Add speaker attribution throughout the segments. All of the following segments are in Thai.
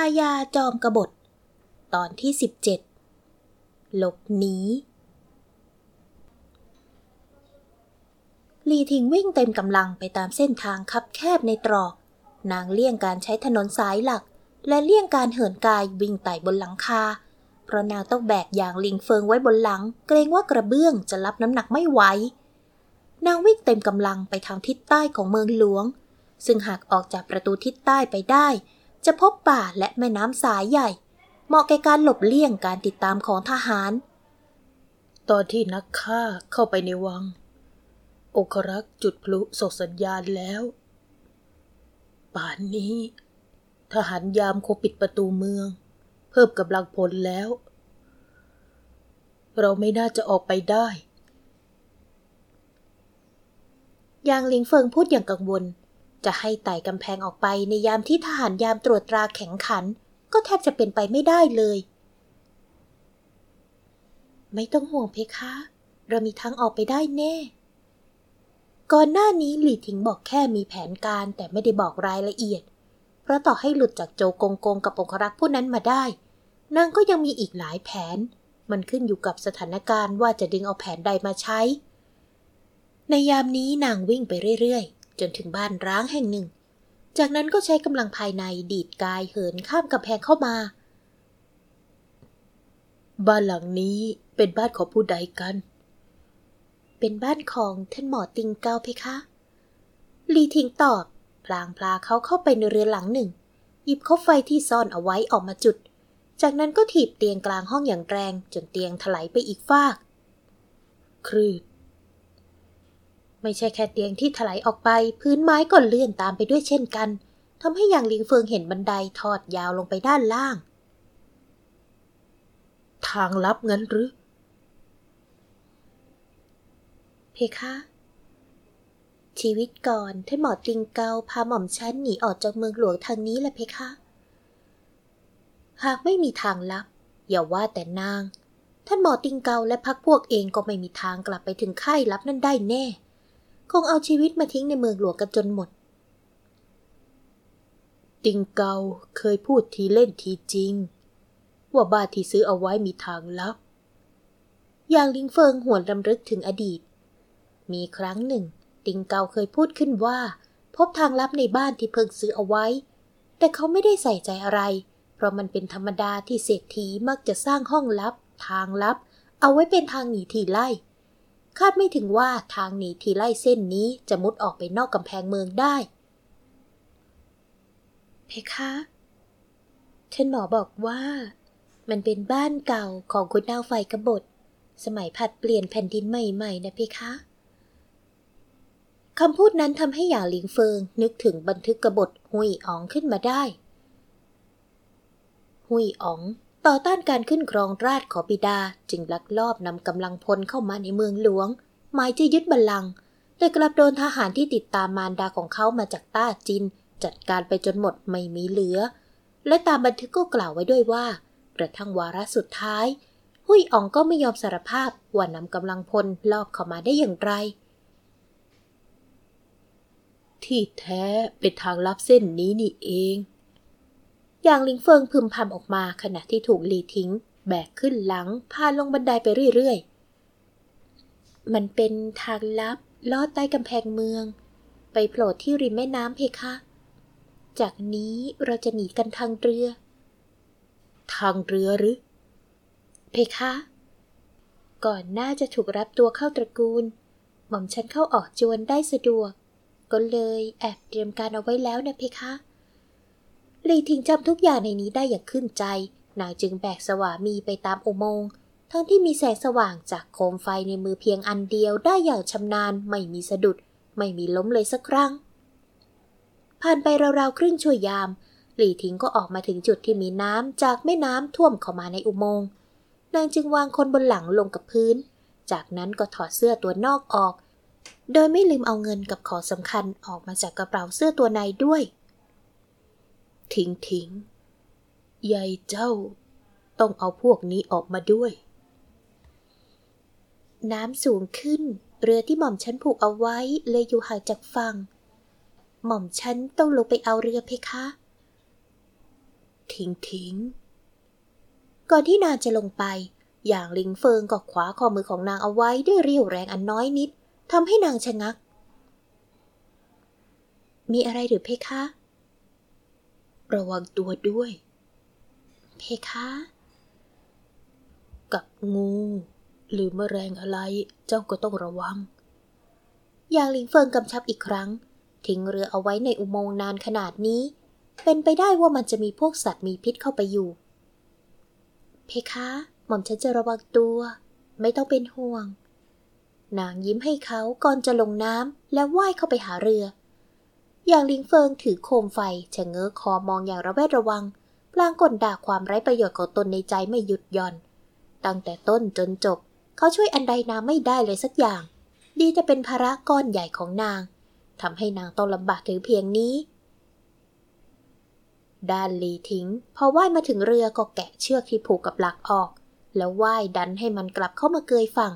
Speaker 1: ายาจอมกบฏ ตอนที่ 17 หลบหนีลีทิงวิ่งเต็มกำลังไปตามเส้นทางคับแคบในตรอก นางเลี่ยงการใช้ถนนสายหลัก และเลี่ยงการเหินกายวิ่งไต่บนหลังคา เพราะนางต้องแบกอย่างลิงเฟิงไว้บนหลัง เกรงว่ากระเบื้องจะรับน้ำหนักไม่ไหวนางวิ่งเต็มกำลังไปทางทิศใต้ของเมืองหลวง ซึ่งหากออกจากประตูทิศใต้ไปได้ จะพบป่าและแม่น้ำสายใหญ่ เหมาะแก่การหลบเลี่ยงการติดตามของทหาร
Speaker 2: ตอนที่นักฆ่าเข้าไปในวัง องครักษ์จุดพลุส่งสัญญาณแล้ว ป่านนี้ ทหารยามคงปิดประตูเมือง เพิ่มกำลังพลแล้ว เราไม่น่าจะออกไปได้
Speaker 1: ยางลิงเฟิงพูดอย่างกังวล จะให้ไต่กำแพงออกไปในยามที่ทหารยามตรวจตราแข็งขัน ก็แทบจะเป็นไปไม่ได้เลย ไม่ต้องห่วงเพคะ เรามีทางออกไปได้แน่ ก่อนหน้านี้หลี่ถิงบอกแค่มีแผนการแต่ไม่ได้บอกรายละเอียด เพราะต่อให้หลุดจากโจกงกงกับองครักษ์ผู้นั้นมาได้ นางก็ยังมีอีกหลายแผน มันขึ้นอยู่กับสถานการณ์ว่าจะดึงเอาแผนใดมาใช้ ในยามนี้นางวิ่งไปเรื่อยๆ จนถึงบ้านร้างแห่งหนึ่ง จากนั้นก็ใช้กำลังภายในดีดกายเหินข้ามกำแพงเข้ามา
Speaker 2: บ้านหลังนี้เป็นบ้านของผู้ใดกัน
Speaker 1: เป็นบ้านของท่านหมอติงเกาเพคะลีทิงตอบพลางพลาเขาเข้าไปในเรือนหลังหนึ่ง หยิบคบไฟที่ซ่อนเอาไว้ออกมาจุด จากนั้นก็ถีบเตียงกลางห้องอย่างแรงจนเตียงถลายไปอีกฟาก
Speaker 2: ครืด
Speaker 1: ไม่ใช่แค่เตียงที่ถลายออกไป พื้นไม้ก็เลื่อนตามไปด้วยเช่นกันทำให้หยางลิงเฟิงเห็นบันไดทอดยาวลงไปด้านล่าง
Speaker 2: ทางลับงั้นหรือ
Speaker 1: เพคะ ชีวิตก่อนท่านหมอติงเกาพาหม่อมฉันหนีออกจากเมืองหลวงทางนี้แหละเพคะ หากไม่มีทางลับ อย่าว่าแต่นาง ท่านหมอติงเกาและพักพวกเองก็ไม่มีทางกลับไปถึงค่ายลับนั่นได้แน่ คงเอาชีวิตมาทิ้งในเมืองหลวงกันจนหมด
Speaker 2: ติงเกาเคยพูดทีเล่นทีจริง ว่าบ้านที่ซื้อเอาไว้มีทางลับ
Speaker 1: อย่างลิงเฟิงหวนรำลึกถึงอดีต มีครั้งหนึ่ง ติงเกาเคยพูดขึ้นว่า พบทางลับในบ้านที่เพิ่งซื้อเอาไว้ แต่เขาไม่ได้ใส่ใจอะไร เพราะมันเป็นธรรมดาที่เศรษฐีมักจะสร้างห้องลับ ทางลับ เอาไว้เป็นทางหนีทีไล่ คาดไม่ถึงว่าทางหนีทีไล่เส้นนี้จะมุดออกไปนอกกำแพงเมืองได้ เพคะท่านหมอบอกว่า มันเป็นบ้านเก่าของคุณนางไฟกบฏ สมัยผัดเปลี่ยนแผ่นดินใหม่ๆนะเพคะคำพูดนั้นทำให้หยาหลิงเฟิง นึกถึงบันทึกกบฏหุยอ๋องขึ้นมาได้ หุยอ๋อง ต่อต้านการขึ้นครองราชของบิดาจึงลักลอบนำกำลังพลเข้ามาในเมืองหลวง หมายจะยึดบัลลังก์แต่กลับโดนทหารที่ติดตามมารดาของเขามาจากต้าจิน จัดการไปจนหมดไม่มีเหลือ และตามบันทึกก็กล่าวไว้ด้วยว่า กระทั่งวาระสุดท้าย หุยอ๋องก็ไม่ยอมสารภาพว่านำกำลังพลลอบเข้ามาได้อย่างไร
Speaker 2: ที่แท้เป็นทางลับเส้นนี้นี่เอง
Speaker 1: อย่างลิงเฟิงพึมพำออกมาขณะที่ถูกลีทิ้ง แบกขึ้นหลัง พาลงบันไดไปเรื่อยๆ มันเป็นทางลับลอดใต้กำแพงเมือง ไปโผล่ที่ริมแม่น้ำเพคะ จากนี้เราจะหนีกันทางเรือ
Speaker 2: ทางเรือหรือ
Speaker 1: เพคะ ก่อนหน้าจะถูกรับตัวเข้าตระกูล หม่อมฉันเข้าออกจวนได้สะดวก ก็เลยแอบเตรียมการเอาไว้แล้วนะเพคะ ลีทิงจำทุกอย่างในนี้ได้อย่างขึ้นใจ นางจึงแบกสวามีไปตามอุโมงค์ทั้งที่มีแสงสว่างจากโคมไฟในมือเพียงอันเดียวได้อย่างชำนาญไม่มีสะดุด ไม่มีล้มเลยสักครั้ง ผ่านไปราวๆครึ่งชั่วยาม หลี่ทิงก็ออกมาถึงจุดที่มีน้ำจากแม่น้ำท่วมเข้ามาในอุโมงค์นางจึงวางคนบนหลังลงกับพื้น จากนั้นก็ถอดเสื้อตัวนอกออก โดยไม่ลืมเอาเงินกับของสำคัญออกมาจากกระเป๋าเสื้อตัวในด้วย
Speaker 2: ทิ้งทิ้งยายเจ้า ต้องเอาพวกนี้ออกมาด้วย
Speaker 1: น้ำสูงขึ้น เรือที่หม่อมฉันผูกเอาไว้เลยอยู่ห่างจากฝั่ง หม่อมฉันต้องลงไปเอาเรือเพคะท
Speaker 2: ทิ้งทิ้ง
Speaker 1: ก่อนที่นางจะลงไป อย่างลิงเฟิงก็ขวาข้อมือของนางเอาไว้ด้วยเรี่ยวแรงอันน้อยนิดทำให้นางชะงัก มีอะไรหรือเพคะ
Speaker 2: ระวังตัวด้วย
Speaker 1: เพคะ
Speaker 2: กับงู หรือมแมลงอะไรเจ้าก็ต้องระวัง
Speaker 1: อย่างลิงเฟิงกำชับอีกครั้ง ทิ้งเรือเอาไว้ในอุโมงค์นานขนาดนี้ เป็นไปได้ว่ามันจะมีพวกสัตว์มีพิษเข้าไปอยู่ เพคะ หม่อมฉันจะระวังตัว ไม่ต้องเป็นห่วง นางยิ้มให้เขาก่อนจะลงน้ำและว่ายเข้าไปหาเรือ อย่างลิงเฟิงถือโคมไฟชะเง้อคอมองอย่างระแวดระวังพลางกลด่าความไร้ประโยชน์ของตนในใจไม่หยุดย่อน ตั้งแต่ต้นจนจบ เขาช่วยอันใดนางไม่ได้เลยสักอย่าง ดีจะเป็นภาระก้อนใหญ่ของนางทำให้นางต้องลำบากถึงเพียงนี้ด้านลีทิ้ง พอว่ายมาถึงเรือก็แกะเชือกที่ผูกกับหลักออก แล้วว่ายดันให้มันกลับเข้ามาเกยฝั่ง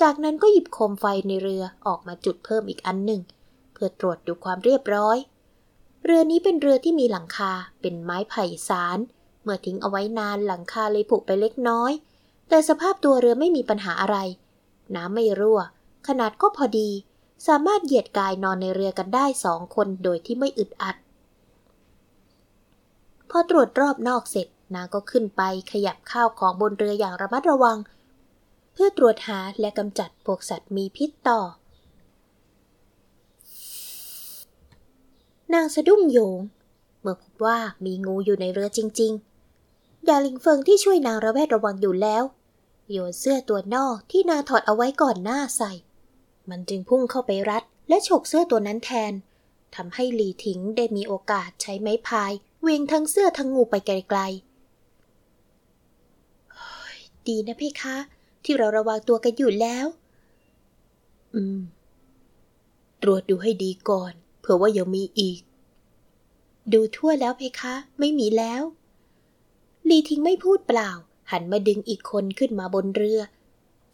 Speaker 1: จากนั้นก็หยิบโคมไฟในเรือออกมาจุดเพิ่มอีกอันหนึ่ง พื่อตรวจดูความเรียบร้อย เรือนี้เป็นเรือที่มีหลังคาเป็นไม้ไผ่สาร เมื่อทิ้งเอาไว้นานหลังคาเลยผุไปเล็กน้อย แต่สภาพตัวเรือไม่มีปัญหาอะไร น้ำไม่รั่ว ขนาดก็พอดี สามารถเหยียดกายนอนในเรือกันได้สองคนโดยที่ไม่อึดอัด พอตรวจรอบนอกเสร็จนางก็ขึ้นไปขยับข้าวของบนเรืออย่างระมัดระวัง เพื่อตรวจหาและกำจัดพวกสัตว์มีพิษต่อ นางสะดุ้งโยง เมื่อพบว่ามีงูอยู่ในเรือจริง ๆ ดาลิงเฟิงที่ช่วยนางระแวดระวังอยู่แล้ว โยนเสื้อตัวนอกที่นางถอดเอาไว้ก่อนหน้าใส่ มันจึงพุ่งเข้าไปรัด และฉกเสื้อตัวนั้นแทนทำให้หลีทิ้งได้มีโอกาสใช้ไม้พายเวียงทั้งเสื้อทั้งงูไปไกลๆดีนะเพคะ ที่เราระวังตัวกันอยู่แล้ว
Speaker 2: อืม ตรวจดูให้ดีก่อน ผื่อว่ายังมีอีก
Speaker 1: ดูทั่วแล้วเพคะ ไม่มีแล้ว ลีทิงไม่พูดเปล่า หันมาดึงอีกคนขึ้นมาบนเรือ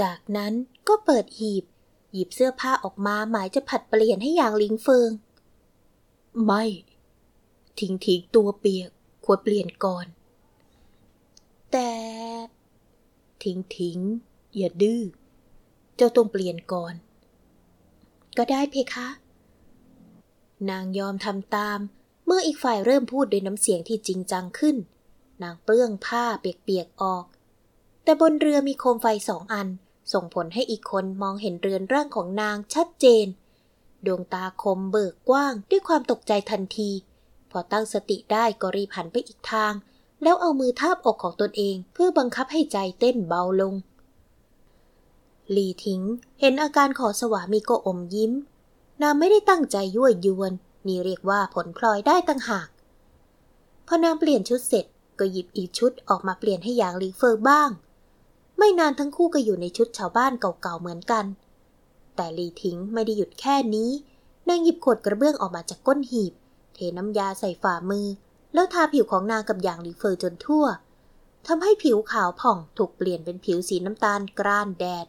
Speaker 1: จากนั้นก็เปิดหีบ หยิบเสื้อผ้าออกมาหมายจะผัดเปลี่ยนให้อย่างลิงเฟิง
Speaker 2: ไม่ ทิ้งทิ้งตัวเปียก ควรเปลี่ยนก่อน
Speaker 1: แต่
Speaker 2: ทิ้งทิ้งอย่าดื้อ เจ้าต้องเปลี่ยนก่อน
Speaker 1: ก็ได้เพคะ นางยอมทำตาม เมื่ออีกฝ่ายเริ่มพูดด้วยน้ำเสียงที่จริงจังขึ้น นางเปลื้องผ้าเปียกๆออก แต่บนเรือมีโคมไฟสองอัน ส่งผลให้อีกคนมองเห็นเรือนร่างของนางชัดเจน ดวงตาคมเบิกกว้างด้วยความตกใจทันที พอตั้งสติได้ก็รีบหันไปอีกทาง แล้วเอามือทาบอกของตนเอง เพื่อบังคับให้ใจเต้นเบาลงหลีทิ้ง เห็นอาการขอสวามีก็อมยิ้ม นางไม่ได้ตั้งใจยั่วยวน นี่เรียกว่าผลพลอยได้ตั้งหาก พอนางเปลี่ยนชุดเสร็จก็หยิบอีกชุดออกมาเปลี่ยนให้อย่างลีเฟิร์บ้าง ไม่นานทั้งคู่ก็อยู่ในชุดชาวบ้านเก่าๆเหมือนกัน แต่ลีทิ้งไม่ได้หยุดแค่นี้ นางหยิบขวดกระเบื้องออกมาจากก้นหีบ เทน้ำยาใส่ฝ่ามือ แล้วทาผิวของนางกับอย่างลีเฟิร์จนทั่วทำให้ผิวขาวผ่องถูกเปลี่ยนเป็นผิวสีน้ำตาลกร้านแดด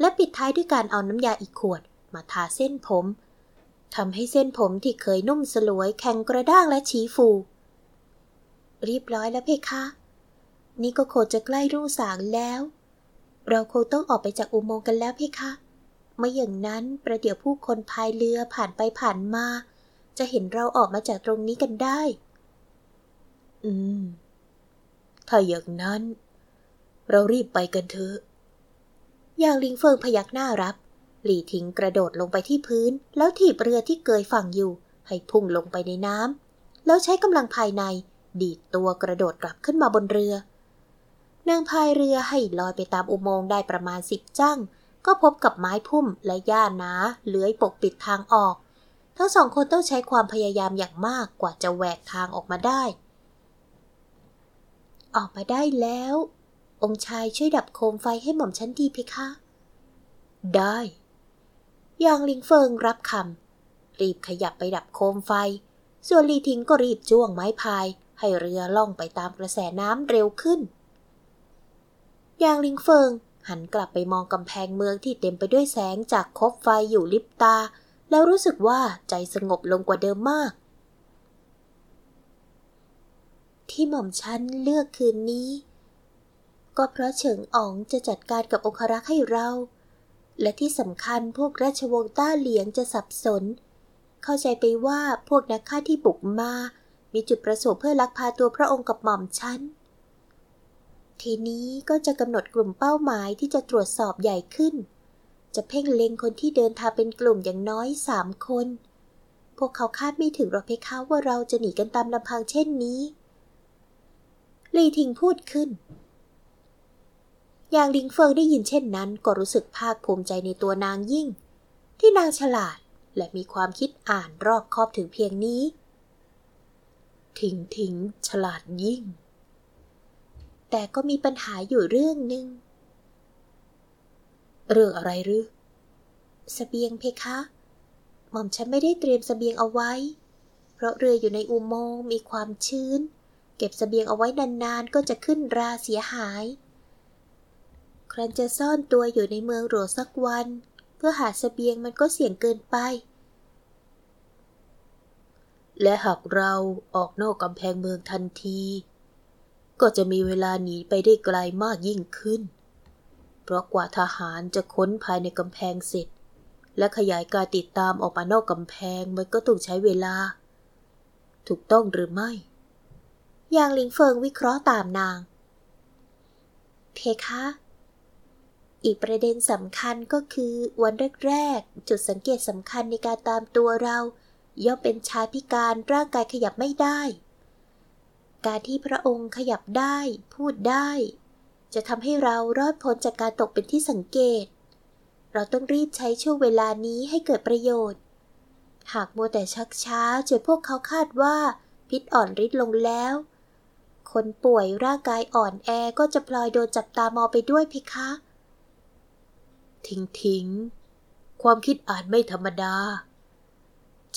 Speaker 1: และปิดท้ายด้วยการเอาน้ำยาอีกขวด มาทาเส้นผม ทำให้เส้นผมที่เคยนุ่มสลวยแข็งกระด้างและชี้ฟู เรียบร้อยแล้วเพคะ นี่ก็โคจะใกล้รุ่งสางแล้ว เราคงต้องออกไปจากอุโมงค์กันแล้วเพคะไม่อย่างนั้นประเดี๋ยวผู้คนพายเรือผ่านไปผ่านมา จะเห็นเราออกมาจากตรงนี้กันได้
Speaker 2: อืม ถ้าอย่างนั้น เรารีบไปกันเถอะ
Speaker 1: อย่างลิงเฟิงพยักหน้ารับ หลีทิ้งกระโดดลงไปที่พื้น แล้วถีบเรือที่เกยฝั่งอยู่ ให้พุ่งลงไปในน้ำแล้วใช้กำลังภายใน ดีดตัวกระโดดกลับขึ้นมาบนเรือ นางพายเรือให้ลอยไปตามอุโมงค์ได้ประมาณสิบจั่งก็พบกับไม้พุ่มและหญ้าหนาเลื้อยปกปิดทางออก ทั้งสองคนต้องใช้ความพยายามอย่างมากกว่าจะแหวกทางออกมาได้ ออกมาได้แล้ว องค์ชายช่วยดับโคมไฟให้หม่อมฉันทีเพคะ
Speaker 2: ได้
Speaker 1: ยางลิงเฟิงรับคำรีบขยับไปดับโคมไฟ ส่วนลีทิงก็รีบจ้วงไม้พาย ให้เรือล่องไปตามกระแสน้ำเร็วขึ้น ยางลิงเฟิงหันกลับไปมองกำแพงเมืองที่เต็มไปด้วยแสงจากคบไฟอยู่ลิบตา แล้วรู้สึกว่าใจสงบลงกว่าเดิมมาก ที่หม่อมฉันเลือกคืนนี้ ก็เพราะเฉิงอ๋องจะจัดการกับองครักษ์ให้เรา และที่สำคัญพวกราชวงศ์ต้าเหลียงจะสับสน เข้าใจไปว่าพวกนักฆ่าที่บุกมา มีจุดประสงค์เพื่อลักพาตัวพระองค์กับหม่อมฉัน ทีนี้ก็จะกำหนดกลุ่มเป้าหมายที่จะตรวจสอบใหญ่ขึ้น จะเพ่งเล็งคนที่เดินทางเป็นกลุ่มอย่างน้อยสามคน พวกเขาคาดไม่ถึงหรอกเพคะว่าเราจะหนีกันตามลำพังเช่นนี้ลีทิงพูดขึ้น อย่างลิงเฟิงได้ยินเช่นนั้นก็รู้สึกภาคภูมิใจในตัวนางยิ่ง ที่นางฉลาดและมีความคิดอ่านรอบคอบถึงเพียงนี้
Speaker 2: ถิงถิงฉลาดยิ่ง
Speaker 1: แต่ก็มีปัญหาอยู่เรื่องหนึ่ง
Speaker 2: เรื่องอะไรหรือ
Speaker 1: สเสบียงเพคะ หม่อมฉันไม่ได้เตรียมสเสบียงเอาไว้ เพราะเรืออยู่ในอุโมงค์มีความชื้น เก็บสเสบียงเอาไว้นานๆก็จะขึ้นราเสียหาย ครั้นจะซ่อนตัวอยู่ในเมืองหลวงสักวัน เพื่อหาสเสบียงมันก็เสี่ยงเกินไป
Speaker 2: และหากเราออกนอกกำแพงเมืองทันที ก็จะมีเวลาหนีไปได้ไกลมากยิ่งขึ้น เพราะกว่าทหารจะค้นภายในกำแพงเสร็จ และขยายการติดตามออกมานอกกำแพงมันก็ต้องใช้เวลา ถูกต้องหรือไม่
Speaker 1: ยางหลิงเฟิงวิเคราะห์ตามนางเพคะ อีกประเด็นสำคัญก็คือวันแรกๆ จุดสังเกตสำคัญในการตามตัวเรา ย่อมเป็นชายพิการร่างกายขยับไม่ได้ การที่พระองค์ขยับได้ พูดได้ จะทำให้เรารอดพ้นจากการตกเป็นที่สังเกต เราต้องรีบใช้ช่วงเวลานี้ให้เกิดประโยชน์ หากมัวแต่ชักช้าจนพวกเขาคาดว่าพิษอ่อนฤทธิ์ลงแล้ว คนป่วยร่างกายอ่อนแอก็จะพลอยโดนจับตามองไปด้วยเพคะ
Speaker 2: ทิ้งทิ้ง ความคิดอานไม่ธรรมดา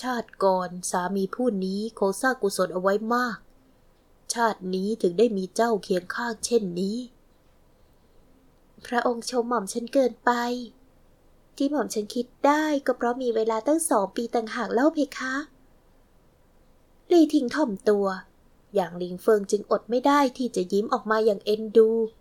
Speaker 2: ชาติก่อนสามีผู้นี้คงสร้างกุศลเอาไว้มาก ชาตินี้ถึงได้มีเจ้าเคียงข้างเช่นนี้
Speaker 1: พระองค์ชมหม่อมฉันเกินไป ที่หม่อมฉันคิดได้ก็เพราะมีเวลาตั้งสองปีต่างหากเล่าเพคะลีทิ้งถ่อมตัว อย่างลิงเฟิงจึงอดไม่ได้ที่จะยิ้มออกมาอย่างเอ็นดู